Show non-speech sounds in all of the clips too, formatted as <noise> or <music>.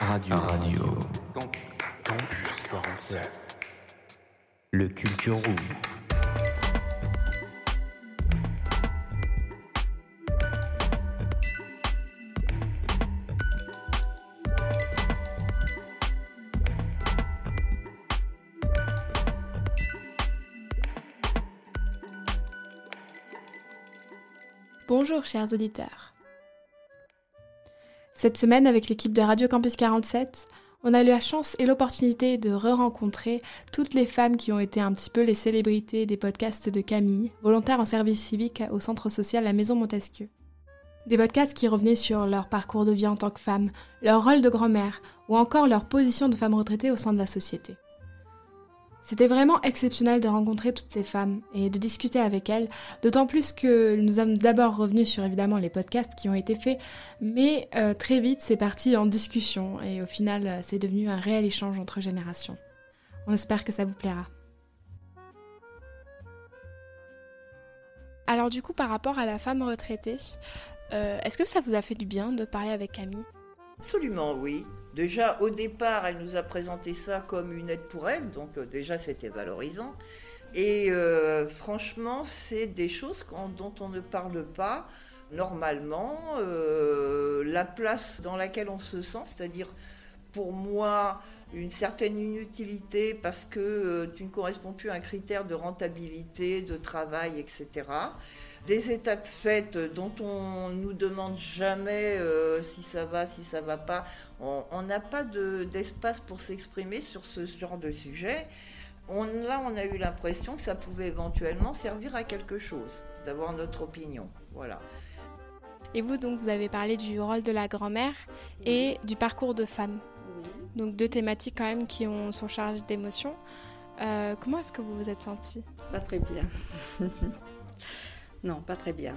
Radio. Radio. Campus 47. Le Culture Room. Bonjour chers auditeurs. Cette semaine, avec l'équipe de Radio Campus 47, on a eu la chance et l'opportunité de re-rencontrer toutes les femmes qui ont été un petit peu les célébrités des podcasts de Camille, volontaire en service civique au centre social La Maison Montesquieu. Des podcasts qui revenaient sur leur parcours de vie en tant que femme, leur rôle de grand-mère ou encore leur position de femme retraitée au sein de la société. C'était vraiment exceptionnel de rencontrer toutes ces femmes et de discuter avec elles, d'autant plus que nous sommes d'abord revenus sur évidemment les podcasts qui ont été faits, mais euh, très vite c'est parti en discussion et au final euh, c'est devenu un réel échange entre générations. On espère que ça vous plaira. Alors du coup par rapport à la femme retraitée, euh, est-ce que ça vous a fait du bien de parler avec Camille? Absolument, oui. Déjà, au départ, elle nous a présenté ça comme une aide pour elle, donc euh, déjà, c'était valorisant. Et euh, franchement, c'est des choses dont on ne parle pas normalement. Euh, la place dans laquelle on se sent, c'est-à-dire pour moi, une certaine inutilité parce que tu ne corresponds plus à un critère de rentabilité, de travail, etc des états de fait dont on nous demande jamais euh, si ça va, si ça va pas. On n'a pas d'espace pour s'exprimer sur ce genre de sujet. On, là, on a eu l'impression que ça pouvait éventuellement servir à quelque chose, d'avoir notre opinion. Voilà. Et vous, donc, vous avez parlé du rôle de la grand-mère et du parcours de femme. Donc, deux thématiques quand même qui ont, sont chargées d'émotions. Euh, comment est-ce que vous vous êtes sentie Pas très bien. <laughs> Non, pas très bien.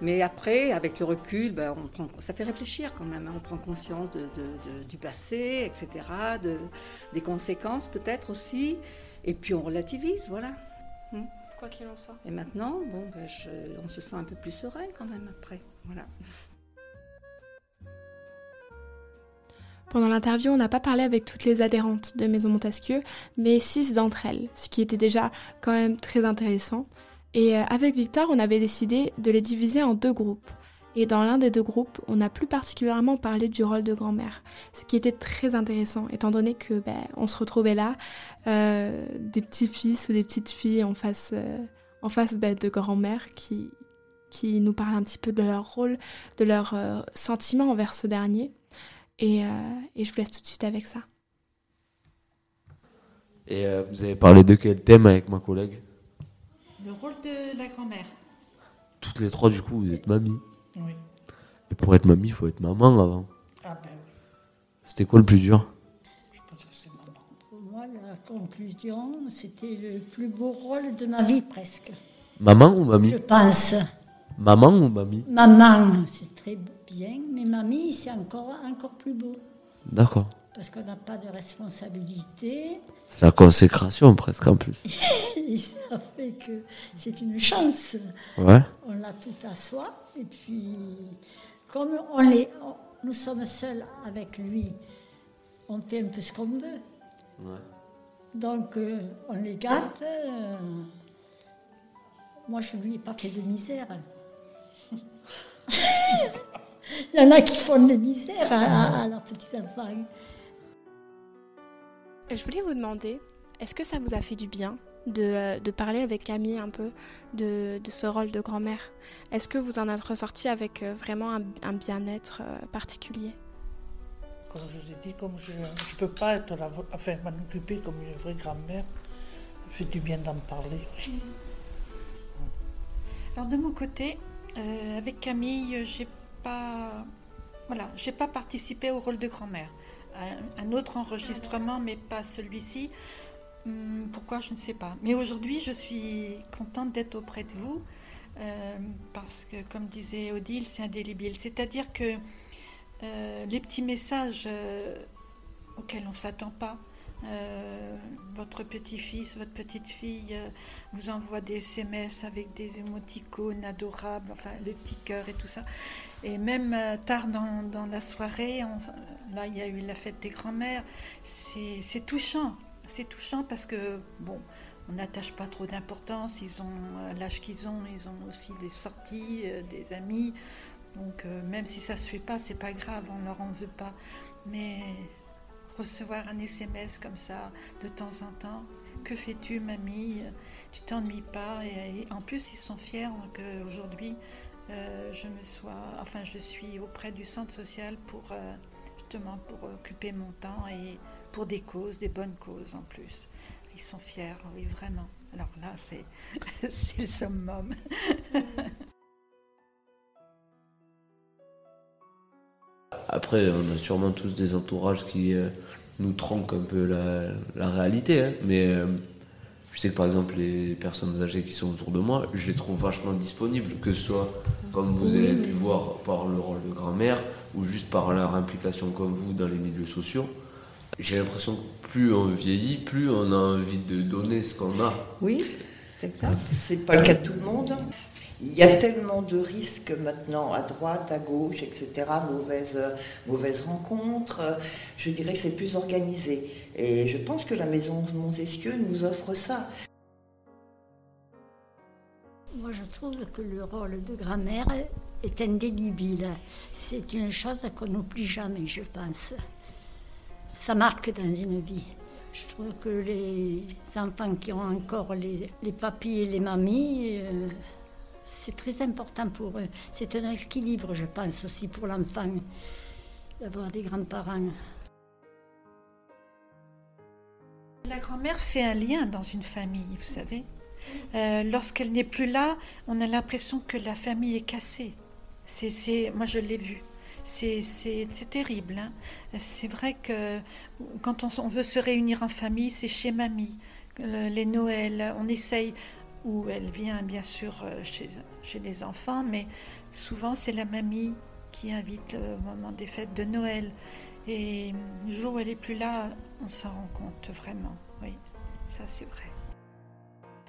Mais après, avec le recul, ben, on prend, ça fait réfléchir quand même. Hein. On prend conscience de, du passé, etc., de, des conséquences peut-être aussi. Et puis on relativise, voilà. Hmm. Quoi qu'il en soit. Et maintenant, bon, ben, on se sent un peu plus serein quand même après. Voilà. Pendant l'interview, on n'a pas parlé avec toutes les adhérentes de Maison Montesquieu, mais six d'entre elles, ce qui était déjà quand même très intéressant. Et euh, avec Victor, on avait décidé de les diviser en deux groupes. Et dans l'un des deux groupes, on a plus particulièrement parlé du rôle de grand-mère, ce qui était très intéressant, étant donné que ben, on se retrouvait là, euh, des petits-fils ou des petites filles en face, euh, en face ben, de grand-mère qui, qui nous parlent un petit peu de leur rôle, de leurs sentiments envers ce dernier. Et, et, je vous laisse tout de suite avec ça. Et vous avez parlé de quel thème avec ma collègue? Le rôle de la grand-mère. Toutes les trois, du coup, vous êtes mamie. Oui. Et pour être mamie, il faut être maman avant. Ah ben oui. C'était quoi le plus dur? Je pense que c'est maman. Pour moi, la conclusion, c'était le plus beau rôle de ma vie presque. Maman ou mamie? Je pense. Maman ou mamie? Maman, c'est très bien, mais mamie, c'est encore, encore plus beau. D'accord parce qu'on n'a pas de responsabilité. C'est la consécration presque en plus. <laughs> Et ça fait que c'est une chance. Ouais. On l'a tout à soi. Et puis, comme on les, nous sommes seuls avec lui, on fait un peu ce qu'on veut. Ouais. Donc, euh, on les gâte. Euh, moi, je ne lui ai pas fait de misère. <laughs> Il y en a qui font des misères à, à leurs petits enfants. Je voulais vous demander, est-ce que ça vous a fait du bien de, euh, de parler avec Camille un peu de, de ce rôle de grand-mère? Est-ce que vous en êtes ressorti avec euh, vraiment un, bien-être euh, particulier? Comme je vous ai dit, comme je ne peux pas être la, enfin, m'en occuper comme une vraie grand-mère, ça fait du bien d'en parler. Alors de mon côté, avec Camille, j'ai pas, voilà, j'ai pas participé au rôle de grand-mère un autre enregistrement, mais pas celui-ci. Hum, pourquoi, je ne sais pas. Mais aujourd'hui, je suis contente d'être auprès de vous, euh, parce que, comme disait Odile, c'est indélébile. C'est-à-dire que euh, les petits messages euh, auxquels on ne s'attend pas, votre petit-fils, votre petite-fille vous envoie des SMS avec des émoticônes adorables, enfin le petit cœur et tout ça. Et même tard dans, dans la soirée, on, là, il y a eu la fête des grands-mères. C'est touchant. C'est touchant parce que, bon, on n'attache pas trop d'importance. Ils ont euh, l'âge qu'ils ont, ils ont aussi des sorties, euh, des amis. Donc, euh, même si ça se fait pas, c'est pas grave, on leur en veut pas. Mais recevoir un SMS comme ça de temps en temps, que fais-tu, mamie? Tu t'ennuies pas? Et, en plus, ils sont fiers qu'aujourd'hui, je me sois, enfin, je suis auprès du centre social pour justement pour occuper mon temps et pour des causes, des bonnes causes en plus. Ils sont fiers, oui, vraiment. Alors là, c'est <laughs> le summum. <laughs> Après, on a sûrement tous des entourages qui euh, nous tronquent un peu la, réalité. Hein. mais euh, je sais que par exemple, les personnes âgées qui sont autour de moi, je les trouve vachement disponibles, que ce soit comme vous avez pu voir par le rôle de grand-mère ou juste par leur implication comme vous dans les milieux sociaux. J'ai l'impression que plus on vieillit, plus on a envie de donner ce qu'on a. Oui, c'est exact. C'est pas le cas de tout le monde. Il y a tellement de risques maintenant à droite, à gauche, etc. Mauvaises, mauvaises rencontres. Je dirais que c'est plus organisé. Et je pense que la maison Montesquieu nous offre ça. Moi, je trouve que le rôle de grand-mère est indélébile. C'est une chose qu'on n'oublie jamais, je pense ça marque dans une vie. Je trouve que les enfants qui ont encore les, les et les mamies, euh, c'est très important pour eux. C'est un équilibre, je pense, aussi pour l'enfant, d'avoir des grands-parents. La grand-mère fait un lien dans une famille, vous savez. Euh, lorsqu'elle n'est plus là, on a l'impression que la famille est cassée. C'est, moi, je l'ai vu c'est terrible. Hein. C'est vrai que quand on, veut se réunir en famille, c'est chez mamie. les Noëls, on essaye, où elle vient bien sûr euh, chez, les enfants, mais souvent c'est la mamie qui invite au moment des fêtes de Noël. Et le jour où elle est plus là, on s'en rend compte vraiment. Oui, ça c'est vrai.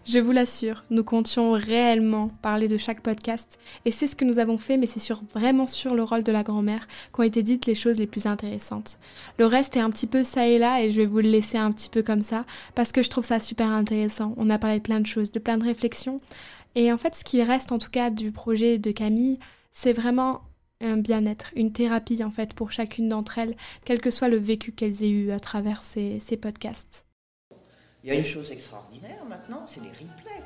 Je vous l'assure, nous comptions réellement parler de chaque podcast et c'est ce que nous avons fait mais c'est sur, vraiment sur le rôle de la grand-mère qu'ont été dites les choses les plus intéressantes. Le reste est un petit peu ça et là et je vais vous le laisser un petit peu comme ça parce que je trouve ça super intéressant. On a parlé de plein de choses, de plein de réflexions et en fait ce qui reste en tout cas du projet de Camille, c'est vraiment un bien-être, une thérapie en fait pour chacune d'entre elles, quel que soit le vécu qu'elles aient eu à travers ces podcasts. Il y a une chose extraordinaire maintenant, c'est les replays.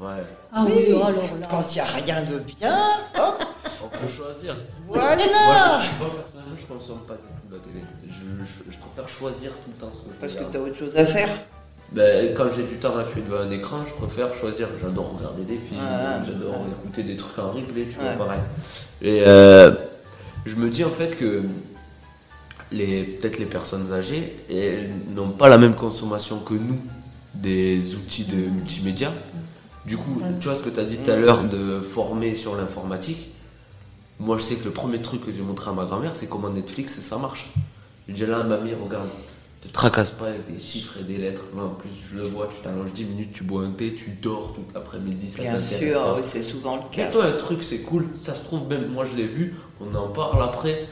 Ouais. Ah oui, alors là. Quand il n'y a rien de bien, hop On peut choisir. Voilà Moi, je, personnellement, je consomme pas du tout la télé. Je, je, préfère choisir tout le temps ce que je Parce que tu as autre chose à faire ben, quand j'ai du temps à tuer devant un écran, je préfère choisir. J'adore regarder des films, j'adore écouter des trucs en replay, tu vois, pareil. Et euh, je me dis en fait que peut-être les personnes âgées n'ont pas la même consommation que nous des outils de multimédia. Du coup, tu vois ce que tu as dit tout à l'heure de former sur l'informatique. Moi, je sais que le premier truc que j'ai montré à ma grand-mère, c'est comment Netflix ça marche. Je dis là, mamie, regarde, te tracasse pas avec des chiffres et des lettres. en plus, je le vois, tu t'allonges 10 minutes, tu bois un thé, tu dors toute l'après-midi. Bien sûr, c'est souvent le cas. Et toi, un truc, c'est cool. Ça se trouve, même moi, je l'ai vu. On en parle après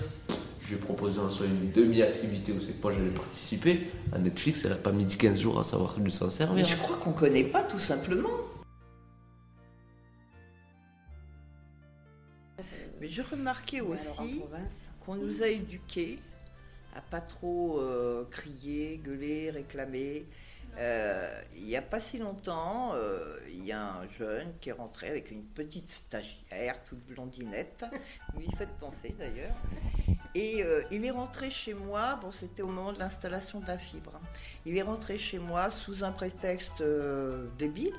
je lui ai proposé en soit une demi-activité où c'est que moi j'allais participer. À Netflix, elle n'a pas mis 15 jours à savoir lui s'en servir. Mais je crois qu'on ne connaît pas tout simplement. Mais je remarquais aussi qu'on nous a éduqués à pas trop euh, crier, gueuler, réclamer. Euh, il n'y a pas si longtemps, euh, il y a un jeune qui est rentré avec une petite stagiaire, toute blondinette, <laughs> lui fait penser d'ailleurs. Et euh, il est rentré chez moi, bon c'était au moment de l'installation de la fibre, il est rentré chez moi sous un prétexte débile.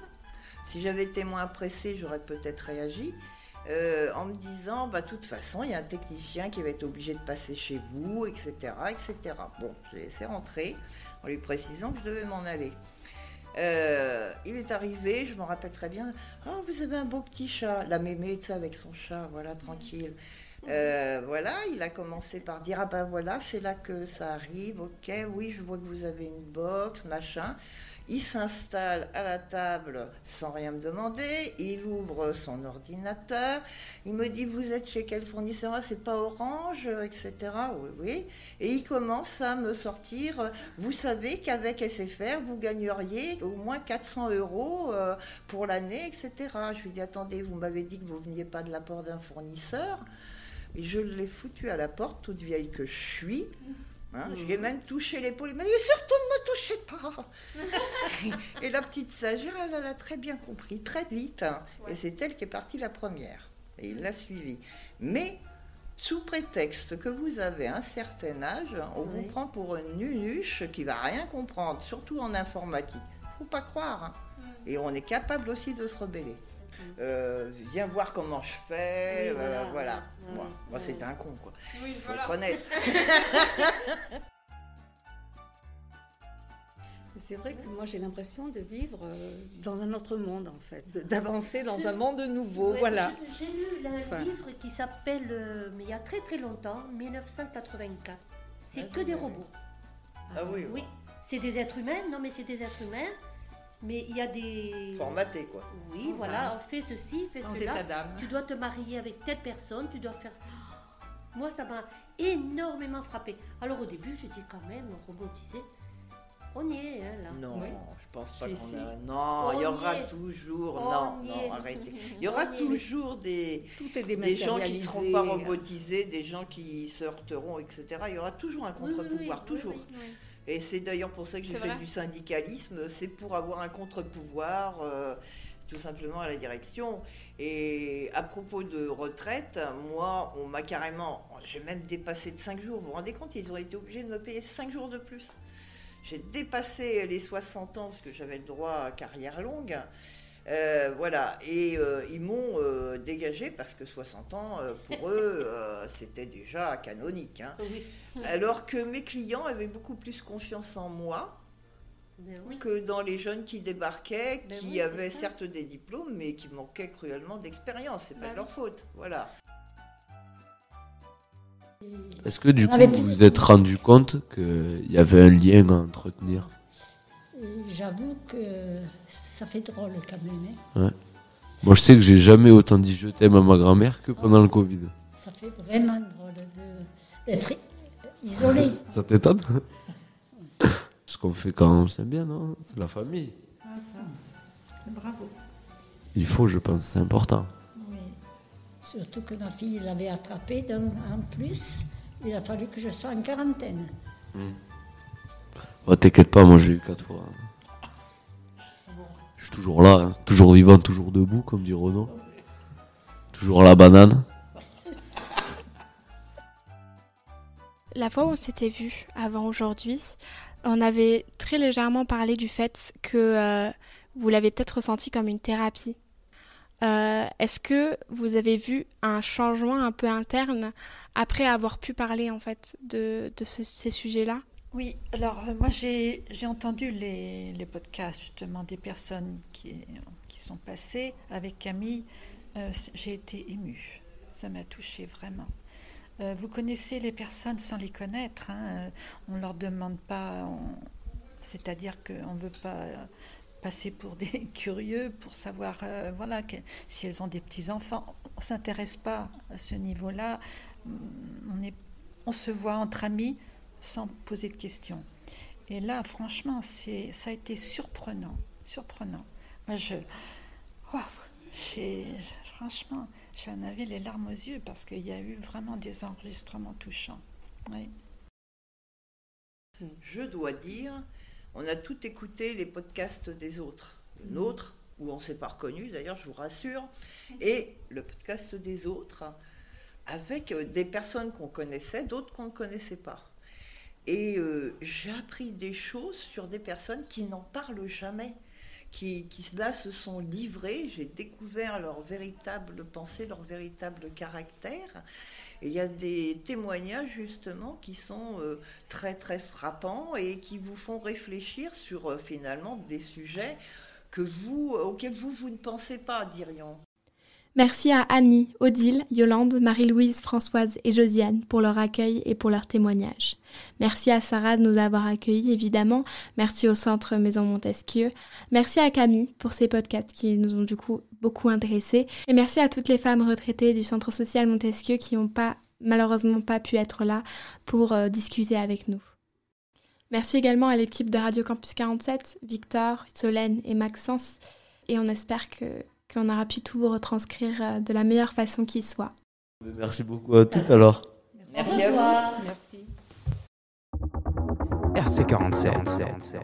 Si j'avais été moins pressé, j'aurais peut-être réagi. en me disant, bah, de toute façon, il y a un technicien qui va être obligé de passer chez vous, etc. etc. Bon, je l'ai laissé rentrer en lui précisant que je devais m'en aller. Euh, il est arrivé, je m'en rappelle très bien. Oh, vous avez un beau petit chat, la mémé, ça, avec son chat, voilà, tranquille. Euh, voilà, il a commencé par dire Ah ben voilà, c'est là que ça arrive, ok, oui, je vois que vous avez une box, machin. Il s'installe à la table sans rien me demander. Il ouvre son ordinateur. Il me dit Vous êtes chez quel fournisseur? C'est pas Orange, etc. Oui, oui. Et il commence à me sortir Vous savez qu'avec SFR, vous gagneriez au moins 400 euros euh, pour l'année, etc. Je lui dis Attendez, vous m'avez dit que vous ne veniez pas de l'apport d'un fournisseur. Et je l'ai foutu à la porte, toute vieille que je suis. Hein, Je lui ai même touché l'épaule. Il m'a dit surtout ne me touchez pas. <laughs> et la petite sagère, elle, l'a très bien compris, très vite. Hein. Et c'est elle qui est partie la première. Et il l'a suivie. Mais sous prétexte que vous avez un certain âge, on vous prend pour une nunuche qui va rien comprendre, surtout en informatique. Faut pas croire. Hein. Et on est capable aussi de se rebeller. Euh, viens voir comment je fais, euh, voilà. Moi, c'était un con, quoi. Oui, Faut honnête. <laughs> C'est vrai que moi j'ai l'impression de vivre euh, dans un autre monde en fait, d'avancer dans un monde nouveau. voilà. J'ai lu un livre qui s'appelle, mais il y a très très longtemps, 1984. C'est ah, que des robots. Ah oui. Oui, c'est des êtres humains. Non mais c'est des êtres humains mais il y a des. Formaté, quoi. Oui, voilà, fais ceci, fais cela. Tu dois te marier avec telle personne, tu dois faire. <gasps> Moi, ça m'a énormément frappé. Alors au début, j'ai dit quand même, robotisé. On y est, hein, là. Non, je pense pas qu'on a. Non, il y aura toujours. non, non, arrêtez. <laughs> Il y aura toujours des, des gens qui ne seront pas robotisés, des gens qui se heurteront, etc. Il y aura toujours un contre-pouvoir, toujours. Et c'est d'ailleurs pour ça que j'ai fait du syndicalisme, c'est pour avoir un contre-pouvoir. Euh, tout simplement à la direction. Et à propos de retraite, moi, on m'a carrément, j'ai même dépassé de 5 jours. Vous vous rendez compte, ils auraient été obligés de me payer 5 jours de plus. J'ai dépassé les 60 ans parce que j'avais le droit à carrière longue. Euh, voilà, et euh, ils m'ont euh, dégagé parce que 60 ans, pour eux, c'était déjà canonique. Hein. <laughs> Alors que mes clients avaient beaucoup plus confiance en moi ben que dans les jeunes qui débarquaient, ben qui avaient certes des diplômes, mais qui manquaient cruellement d'expérience. C'est pas de ben leur faute. Voilà. Est-ce que du coup, vous vous êtes rendu compte qu'il y avait un lien à entretenir? J'avoue que ça fait drôle quand même. Hein. Moi, je sais que j'ai jamais autant dit je t'aime à ma grand-mère que pendant le Covid. Ça fait vraiment drôle d'être isolé. <laughs> ça t'étonne <laughs> Ce qu'on fait quand on s'aime bien, non? C'est la famille. Bravo. Il faut, je pense, c'est important. Oui. Surtout que ma fille l'avait attrapé, donc en plus, il a fallu que je sois en quarantaine. Hmm. Oh, T'inquiète pas, moi j'ai eu quatre fois. Je suis toujours là, hein. toujours vivant, toujours debout, comme dit Renaud. Toujours la banane. La fois où on s'était vu avant aujourd'hui, on avait très légèrement parlé du fait que euh, vous l'avez peut-être ressenti comme une thérapie. Euh, est-ce que vous avez vu un changement un peu interne après avoir pu parler en fait de, ces sujets-là? Oui, alors euh, moi j'ai entendu les, podcasts justement des personnes qui, qui sont passées avec Camille. J'ai été émue. Ça m'a touchée vraiment. Euh, vous connaissez les personnes sans les connaître. Hein. On ne leur demande pas, c'est-à-dire qu'on ne veut pas passer pour des <laughs> curieux pour savoir voilà, si elles ont des petits-enfants. On ne s'intéresse pas à ce niveau-là. On, est, on se voit entre amis sans poser de questions. Et là, franchement, c'est, ça a été surprenant, surprenant. Je, franchement, j'en avais les larmes aux yeux parce qu'il y a eu vraiment des enregistrements touchants. Je dois dire, on a tout écouté les podcasts des autres. Le mhm. nôtre, où on ne s'est pas reconnu, d'ailleurs, je vous rassure, et le podcast des autres, avec des personnes qu'on connaissait, d'autres qu'on ne connaissait pas. Et euh, j'ai appris des choses sur des personnes qui n'en parlent jamais, qui, là se sont livrées. J'ai découvert leur véritable pensée, leur véritable caractère. Et il y a des témoignages justement qui sont euh, très très frappants et qui vous font réfléchir sur euh, finalement des sujets que vous, auxquels vous, vous ne pensez pas, dirions. Merci à Annie, Odile, Yolande, Marie-Louise, Françoise et Josiane pour leur accueil et pour leur témoignage. Merci à Sarah de nous avoir accueillis, évidemment. Merci au Centre Maison Montesquieu. Merci à Camille pour ces podcasts qui nous ont du coup beaucoup intéressés. Et merci à toutes les femmes retraitées du Centre Social Montesquieu qui n'ont malheureusement pas pu être là pour euh, discuter avec nous. Merci également à l'équipe de Radio Campus 47, Victor, Solène et Maxence. Et on espère que qu'on aura pu tout vous retranscrire euh, de la meilleure façon qui soit. Merci beaucoup à toutes alors. Merci, à vous. Merci. RC47.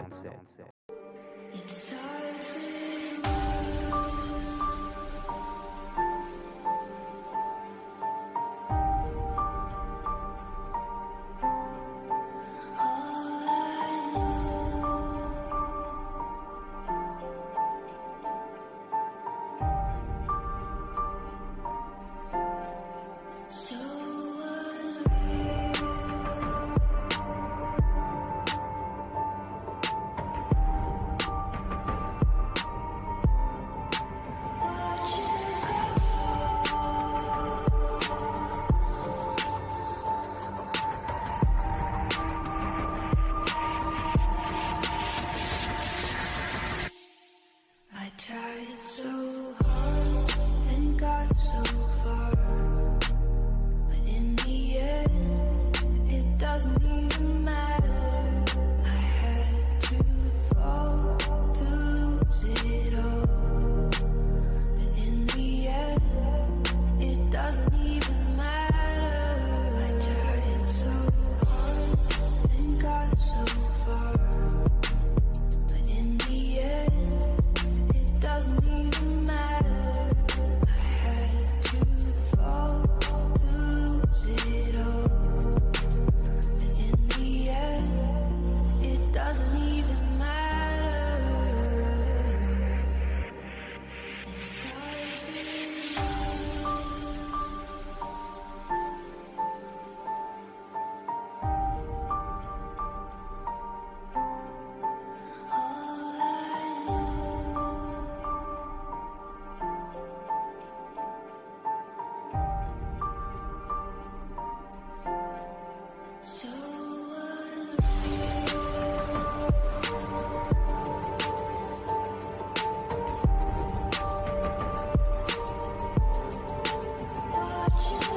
you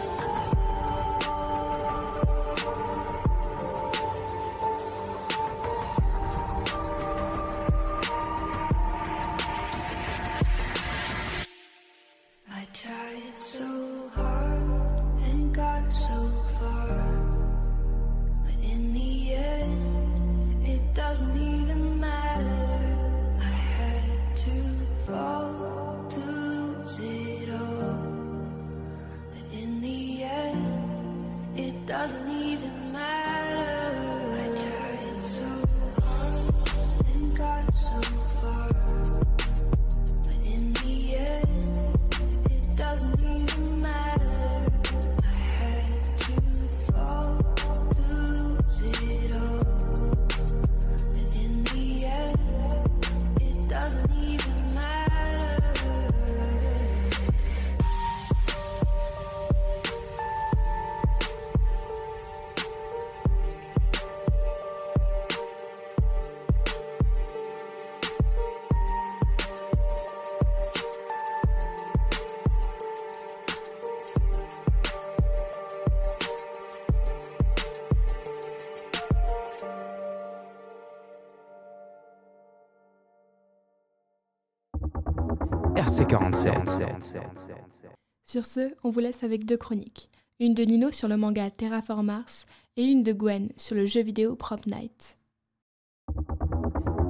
Sur ce, on vous laisse avec deux chroniques. Une de Nino sur le manga Terraform Mars et une de Gwen sur le jeu vidéo Prop Night.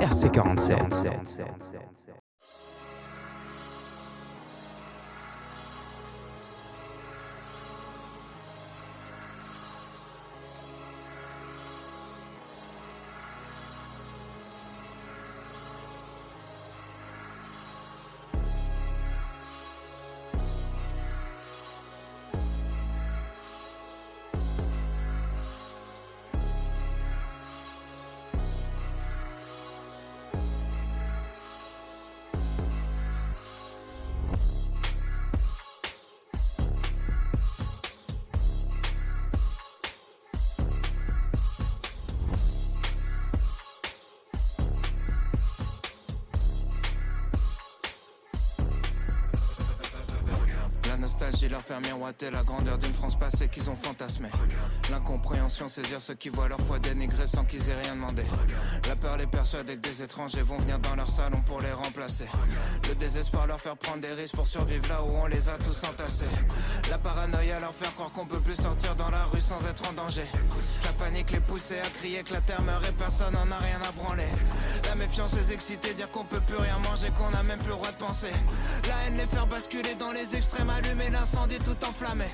RC47. Nostalgie leur faire miroiter la grandeur d'une France passée qu'ils ont fantasmée. L'incompréhension, saisir ceux qui voient leur foi dénigrée sans qu'ils aient rien demandé. La peur les persuader que des étrangers vont venir dans leur salon pour les remplacer. Le désespoir leur faire prendre des risques pour survivre là où on les a tous entassés. La paranoïa leur faire croire qu'on peut plus sortir dans la rue sans être en danger. La panique les pousser à crier que la terre meurt et personne n'en a rien à branler. La méfiance les exciter, dire qu'on peut plus rien manger, qu'on a même plus le droit de penser. La haine les faire basculer dans les extrêmes, allumer l'incendie tout enflammé.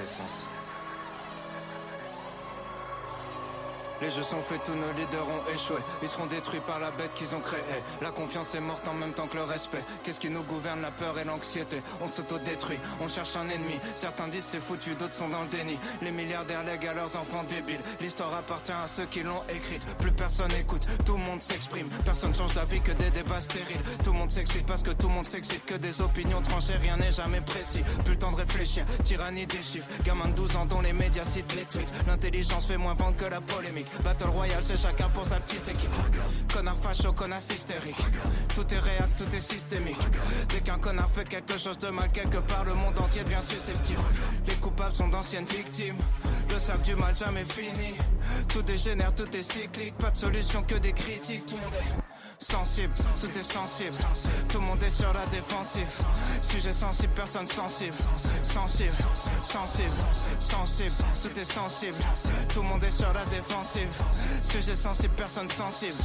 l'essence. Les jeux sont faits, tous nos leaders ont échoué. Ils seront détruits par la bête qu'ils ont créée. La confiance est morte en même temps que le respect. Qu'est-ce qui nous gouverne la peur et l'anxiété? On s'auto-détruit, on cherche un ennemi. Certains disent c'est foutu, d'autres sont dans le déni. Les milliardaires lèguent à leurs enfants débiles. L'histoire appartient à ceux qui l'ont écrite. Plus personne écoute, tout le monde s'exprime. Personne change d'avis que des débats stériles. Tout le monde s'excite parce que tout le monde s'excite. Que des opinions tranchées, rien n'est jamais précis. Plus le temps de réfléchir, tyrannie des chiffres. Gamin de 12 ans dont les médias citent les tweets. L'intelligence fait moins vendre que la polémique. Battle Royale, c'est chacun pour sa petite équipe. Connard facho, connard hystérique. Tout est réel, tout est systémique. Dès qu'un connard fait quelque chose de mal quelque part, le monde entier devient susceptible. Les coupables sont d'anciennes victimes. Le sac du mal jamais fini. Tout dégénère, tout est cyclique. Pas de solution que des critiques. Tout le monde est sensible, tout est sensible. Tout le monde est sur la défensive. Sujet sensible, personne sensible. Sensible, sensible, sensible. Tout est sensible. Tout le monde est sur la défensive. Sujet sensible, personne sensible.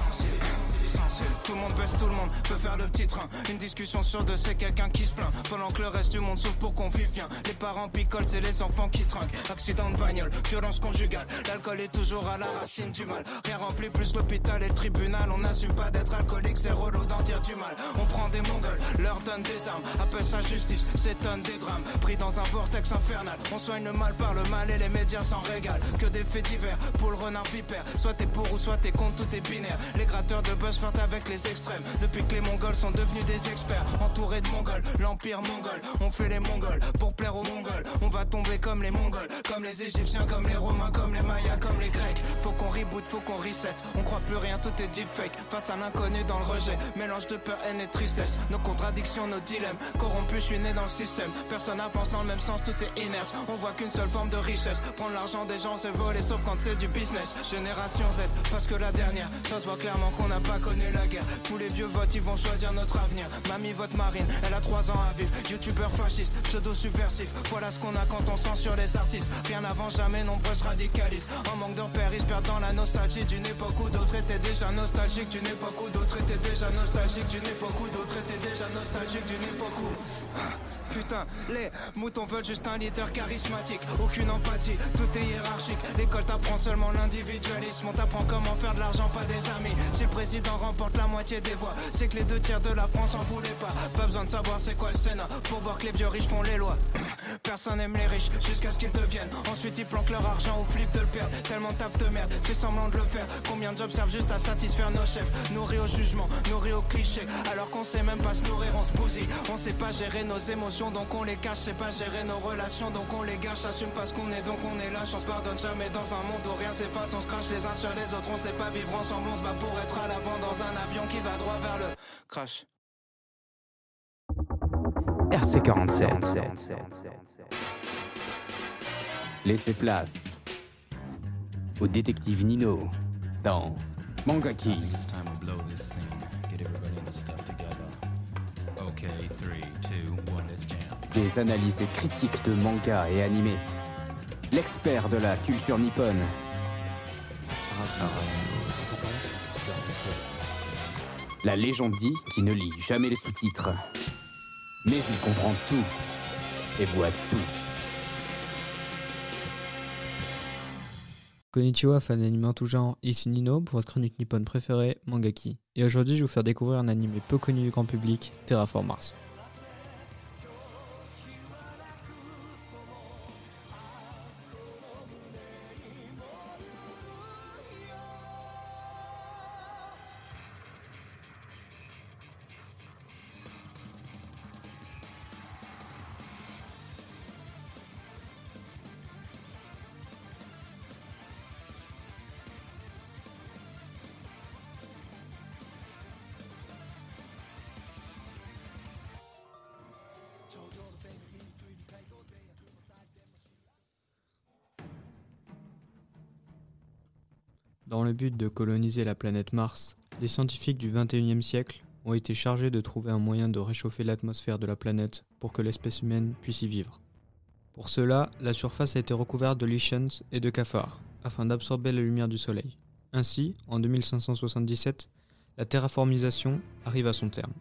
Tout le monde baisse tout le monde, peut faire le petit train. Une discussion sur deux, c'est quelqu'un qui se plaint. Pendant que le reste du monde souffre pour qu'on vive bien. Les parents picolent, c'est les enfants qui trinquent. Accident de bagnole, violence conjugale. L'alcool est toujours à la racine du mal. Rien rempli plus l'hôpital et le tribunal. On n'assume pas d'être alcoolique, c'est relou d'en dire du mal. On prend des mongols, leur donne des armes. Appelle sa justice, s'étonne des drames. Pris dans un vortex infernal. On soigne le mal par le mal et les médias s'en régalent. Que des faits divers pour le renard vipère. Soit t'es pour ou soit t'es contre, tout est binaire. Les gratteurs de buzz avec les extrêmes. Depuis que les Mongols sont devenus des experts, entourés de Mongols, l'empire mongol. On fait les Mongols pour plaire aux Mongols. On va tomber comme les Mongols, comme les Égyptiens, comme les Romains, comme les Mayas, comme les Grecs. Faut qu'on reboot, faut qu'on reset. On croit plus rien, tout est deepfake. Face à l'inconnu dans le rejet, mélange de peur, haine et tristesse. Nos contradictions, nos dilemmes. Corrompus, je suis né dans le système. Personne avance dans le même sens, tout est inerte. On voit qu'une seule forme de richesse. Prendre l'argent des gens, c'est voler, sauf quand c'est du business. Génération Z, parce que la dernière, ça se voit clairement qu'on n'a pas la guerre. Tous les vieux votes, ils vont choisir notre avenir. Mamie vote marine, elle a 3 ans à vivre. Youtubeur fasciste, pseudo subversif. Voilà ce qu'on a quand on censure les artistes. Rien avant jamais, nombreux se radicalisent. En manque de repères, ils dans la nostalgie d'une époque où d'autres étaient déjà nostalgiques. D'une époque où d'autres étaient déjà nostalgiques. D'une époque où d'autres étaient déjà nostalgiques. D'une époque où. Putain, les moutons veulent juste un leader charismatique. Aucune empathie, tout est hiérarchique. L'école t'apprend seulement l'individualisme. On t'apprend comment faire de l'argent, pas des amis. Si le président remporte la moitié des voix, c'est que les deux tiers de la France en voulaient pas. Pas besoin de savoir c'est quoi le Sénat pour voir que les vieux riches font les lois. <coughs> Personne aime les riches jusqu'à ce qu'ils deviennent. Ensuite ils planquent leur argent au flip de le perdre. Tellement taf de merde, fait semblant de le faire. Combien de jobs servent juste à satisfaire nos chefs? Nourris au jugement, nourris au cliché. Alors qu'on sait même pas se nourrir, on se bousille. On sait pas gérer nos émotions donc on les cache. C'est pas gérer nos relations donc on les gâche. Assume pas ce qu'on est donc on est lâche. On se pardonne jamais dans un monde où rien s'efface. On se crache les uns sur les autres. On sait pas vivre ensemble. On se bat pour être à l'avant dans un avion qui va droit vers le crash. RC47. Laissez place au détective Nino dans Mangaki. Des analyses critiques de manga et animés. L'expert de la culture nippone. La légende dit qu'il ne lit jamais les sous-titres. Mais il comprend tout et voit tout. Konnichiwa, fan d'anime en tout genre, ici Nino pour votre chronique nippone préférée, Mangaki. Et aujourd'hui, je vais vous faire découvrir un anime peu connu du grand public, Terraform Mars. Dans le but de coloniser la planète Mars, les scientifiques du 21e siècle ont été chargés de trouver un moyen de réchauffer l'atmosphère de la planète pour que l'espèce humaine puisse y vivre. Pour cela, la surface a été recouverte de lichens et de cafards, afin d'absorber la lumière du Soleil. Ainsi, en 2577, la terraformisation arrive à son terme.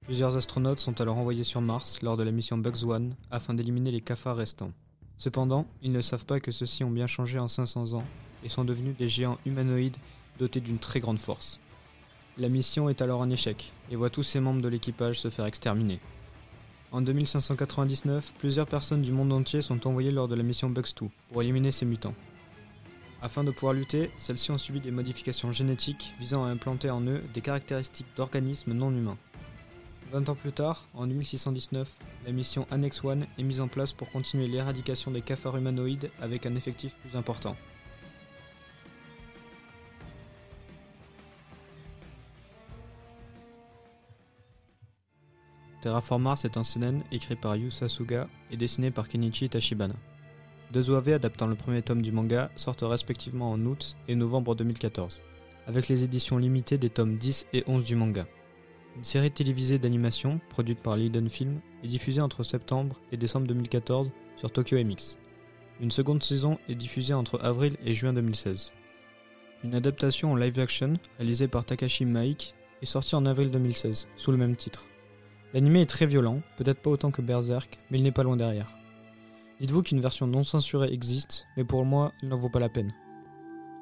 Plusieurs astronautes sont alors envoyés sur Mars lors de la mission Bugs One afin d'éliminer les cafards restants. Cependant, ils ne savent pas que ceux-ci ont bien changé en 500 ans et sont devenus des géants humanoïdes dotés d'une très grande force. La mission est alors un échec et voit tous ses membres de l'équipage se faire exterminer. En 2599, plusieurs personnes du monde entier sont envoyées lors de la mission Bugs 2 pour éliminer ces mutants. Afin de pouvoir lutter, celles-ci ont subi des modifications génétiques visant à implanter en eux des caractéristiques d'organismes non humains. 20 ans plus tard, en 1619, la mission Annex One est mise en place pour continuer l'éradication des cafards humanoïdes avec un effectif plus important. Terraform Mars est un seinen écrit par Yu Sasuga et dessiné par Kenichi Tachibana. Deux OAV adaptant le premier tome du manga sortent respectivement en août et novembre 2014, avec les éditions limitées des tomes 10 et 11 du manga. Une série télévisée d'animation, produite par Leiden Film, est diffusée entre septembre et décembre 2014 sur Tokyo MX. Une seconde saison est diffusée entre avril et juin 2016. Une adaptation en live action, réalisée par Takashi Maik, est sortie en avril 2016, sous le même titre. L'anime est très violent, peut-être pas autant que Berserk, mais il n'est pas loin derrière. Dites-vous qu'une version non censurée existe, mais pour moi, il n'en vaut pas la peine.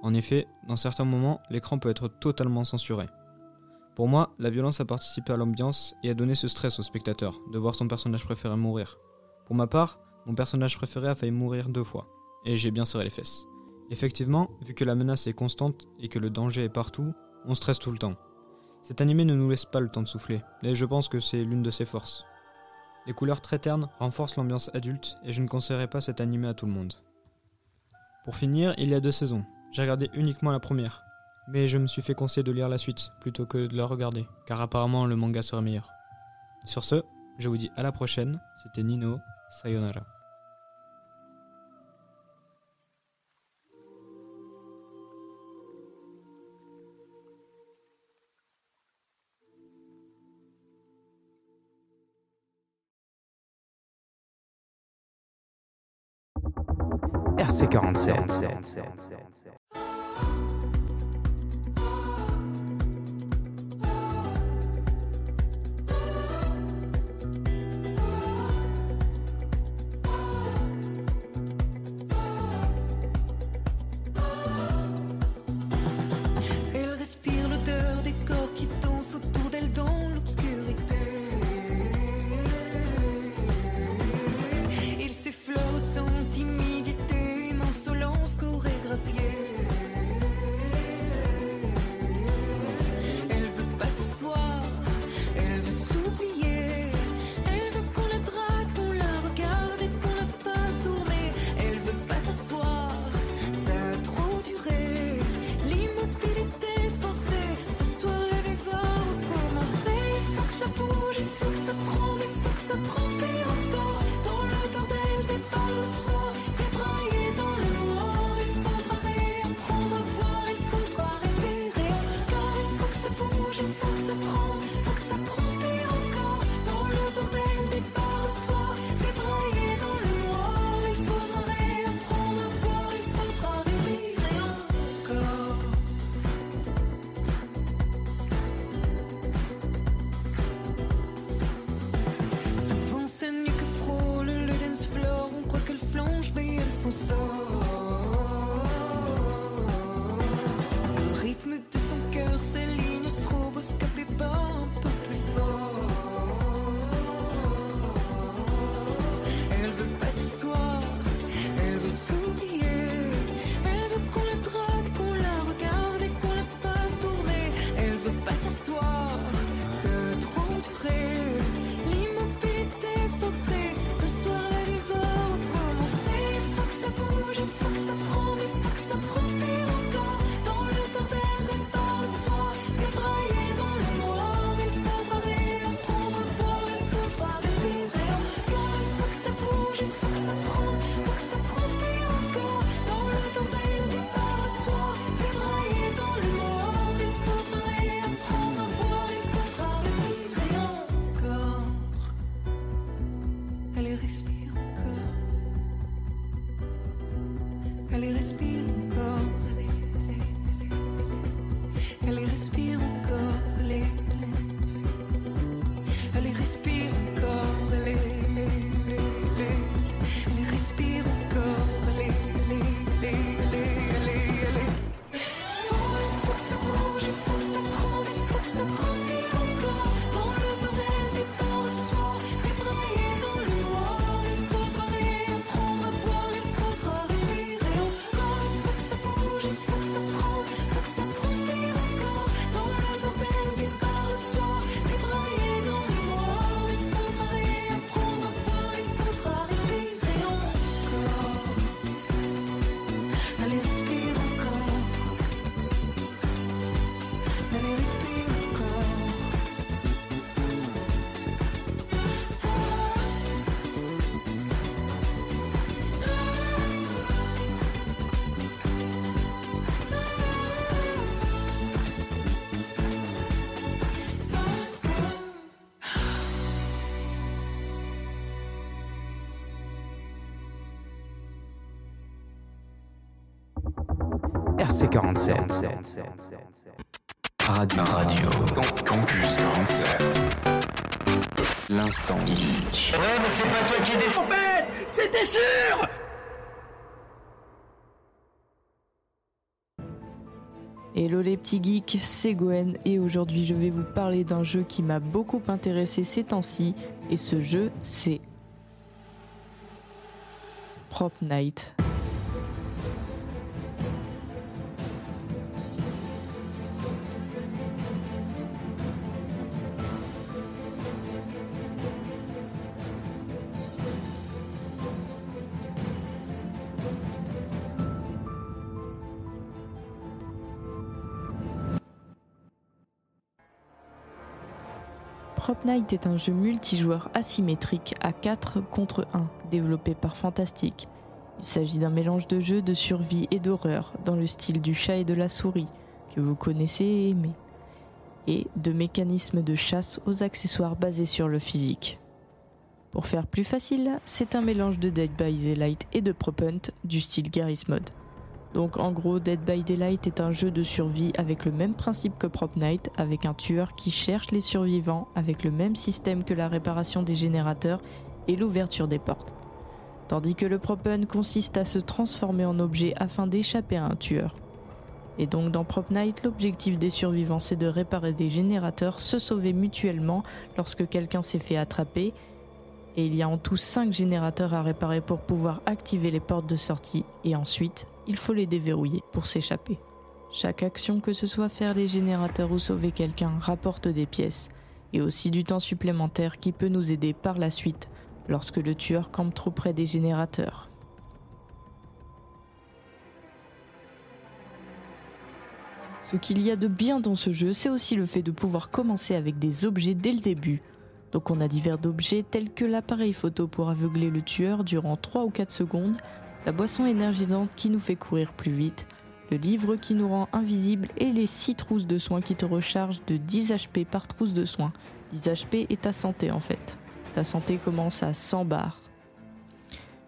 En effet, dans certains moments, l'écran peut être totalement censuré. Pour moi, la violence a participé à l'ambiance et a donné ce stress au spectateur, de voir son personnage préféré mourir. Pour ma part, mon personnage préféré a failli mourir deux fois, et j'ai bien serré les fesses. Effectivement, vu que la menace est constante et que le danger est partout, on stresse tout le temps. Cet animé ne nous laisse pas le temps de souffler, et je pense que c'est l'une de ses forces. Les couleurs très ternes renforcent l'ambiance adulte, et je ne conseillerais pas cet animé à tout le monde. Pour finir, il y a deux saisons. J'ai regardé uniquement la première, mais je me suis fait conseiller de lire la suite plutôt que de la regarder, car apparemment le manga serait meilleur. Sur ce, je vous dis à la prochaine, c'était Nino, sayonara. RC47. Le RC47. Radio. Radio. Campus 47. L'instant geek. Ouais, mais c'est pas toi qui décide. En fait, c'était sûr Hello les petits geeks, c'est Gwen et aujourd'hui je vais vous parler d'un jeu qui m'a beaucoup intéressé ces temps-ci et ce jeu c'est Prop Night. Prop Night est un jeu multijoueur asymétrique à 4 contre 1, développé par Fantastic. Il s'agit d'un mélange de jeux de survie et d'horreur, dans le style du chat et de la souris, que vous connaissez et aimez, et de mécanismes de chasse aux accessoires basés sur le physique. Pour faire plus facile, c'est un mélange de Dead by Daylight et de Prop Hunt du style Garry's Mod. Donc en gros, Dead by Daylight est un jeu de survie avec le même principe que Prop Night, avec un tueur qui cherche les survivants, avec le même système que la réparation des générateurs et l'ouverture des portes. Tandis que le Prop Hunt consiste à se transformer en objet afin d'échapper à un tueur. Et donc dans Prop Night, l'objectif des survivants c'est de réparer des générateurs, se sauver mutuellement lorsque quelqu'un s'est fait attraper et il y a en tout 5 générateurs à réparer pour pouvoir activer les portes de sortie et ensuite il faut les déverrouiller pour s'échapper. Chaque action, que ce soit faire les générateurs ou sauver quelqu'un, rapporte des pièces et aussi du temps supplémentaire qui peut nous aider par la suite lorsque le tueur campe trop près des générateurs. Ce qu'il y a de bien dans ce jeu, c'est aussi le fait de pouvoir commencer avec des objets dès le début. Donc on a divers objets tels que l'appareil photo pour aveugler le tueur durant 3 ou 4 secondes, la boisson énergisante qui nous fait courir plus vite, le livre qui nous rend invisible et les 6 trousses de soins qui te rechargent de 10 HP par trousse de soins. 10 HP est ta santé en fait. Ta santé commence à 100 barres.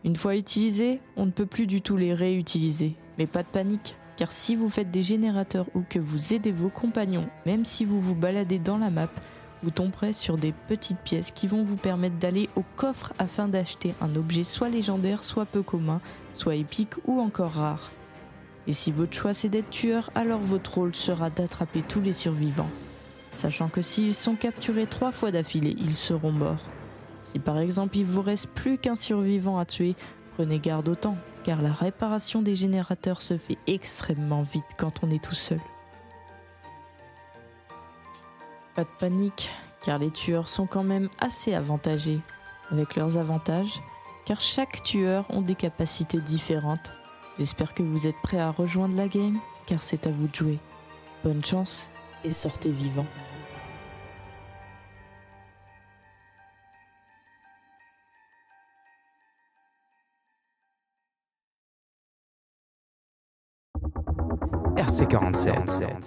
Une fois utilisés, on ne peut plus du tout les réutiliser. Mais pas de panique, car si vous faites des générateurs ou que vous aidez vos compagnons, même si vous vous baladez dans la map, vous tomberez sur des petites pièces qui vont vous permettre d'aller au coffre afin d'acheter un objet soit légendaire, soit peu commun, soit épique ou encore rare. Et si votre choix c'est d'être tueur, alors votre rôle sera d'attraper tous les survivants. Sachant que s'ils sont capturés trois fois d'affilée, ils seront morts. Si par exemple il vous reste plus qu'un survivant à tuer, prenez garde au temps, car la réparation des générateurs se fait extrêmement vite quand on est tout seul. Pas de panique, car les tueurs sont quand même assez avantagés avec leurs avantages, car chaque tueur ont des capacités différentes. J'espère que vous êtes prêts à rejoindre la game, car c'est à vous de jouer. Bonne chance et sortez vivant. RC47.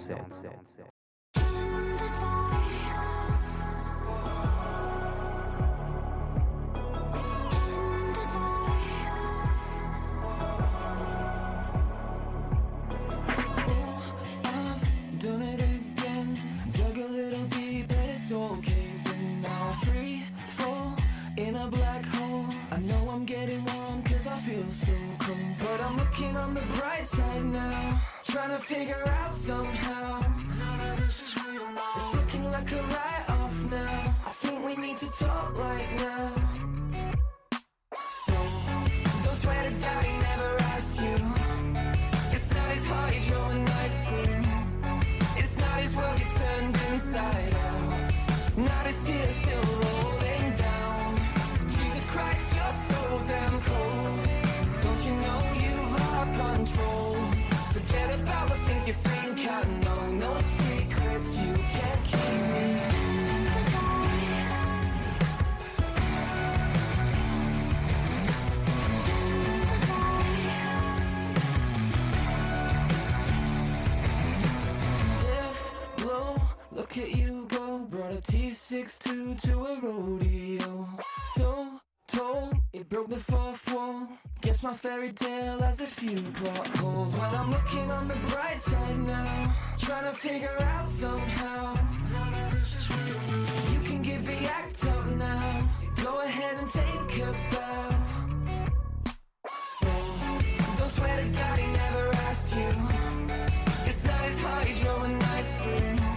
so But I'm looking on the bright side now Trying to figure out somehow. None of this is real now It's looking like a write-off now. I think we need to talk right now. So, don't never asked you. It's not his heart you're through It's not his world Look at you go, brought a T62 to a rodeo. So tall, it broke the fourth wall. Guess my fairy tale has a few plot holes. While I'm looking on the bright side now, trying to figure out somehow. None of this is real. You can give the act up now. Go ahead and take a bow. So, don't swear to God he never asked you. It's not his drove a knife through.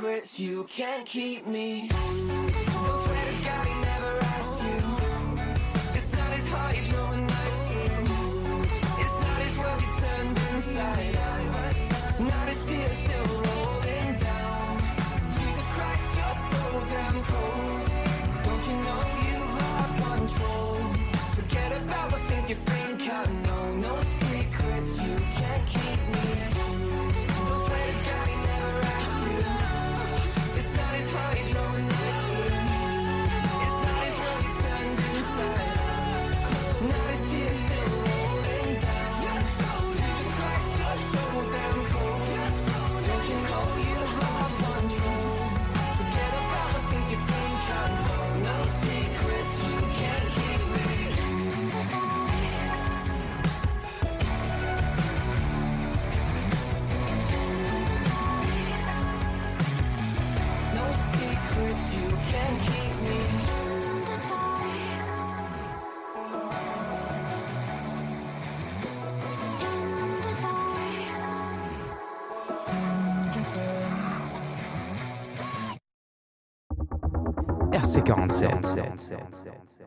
secrets, you can't keep me. Don't swear to God, he never asked you. 47.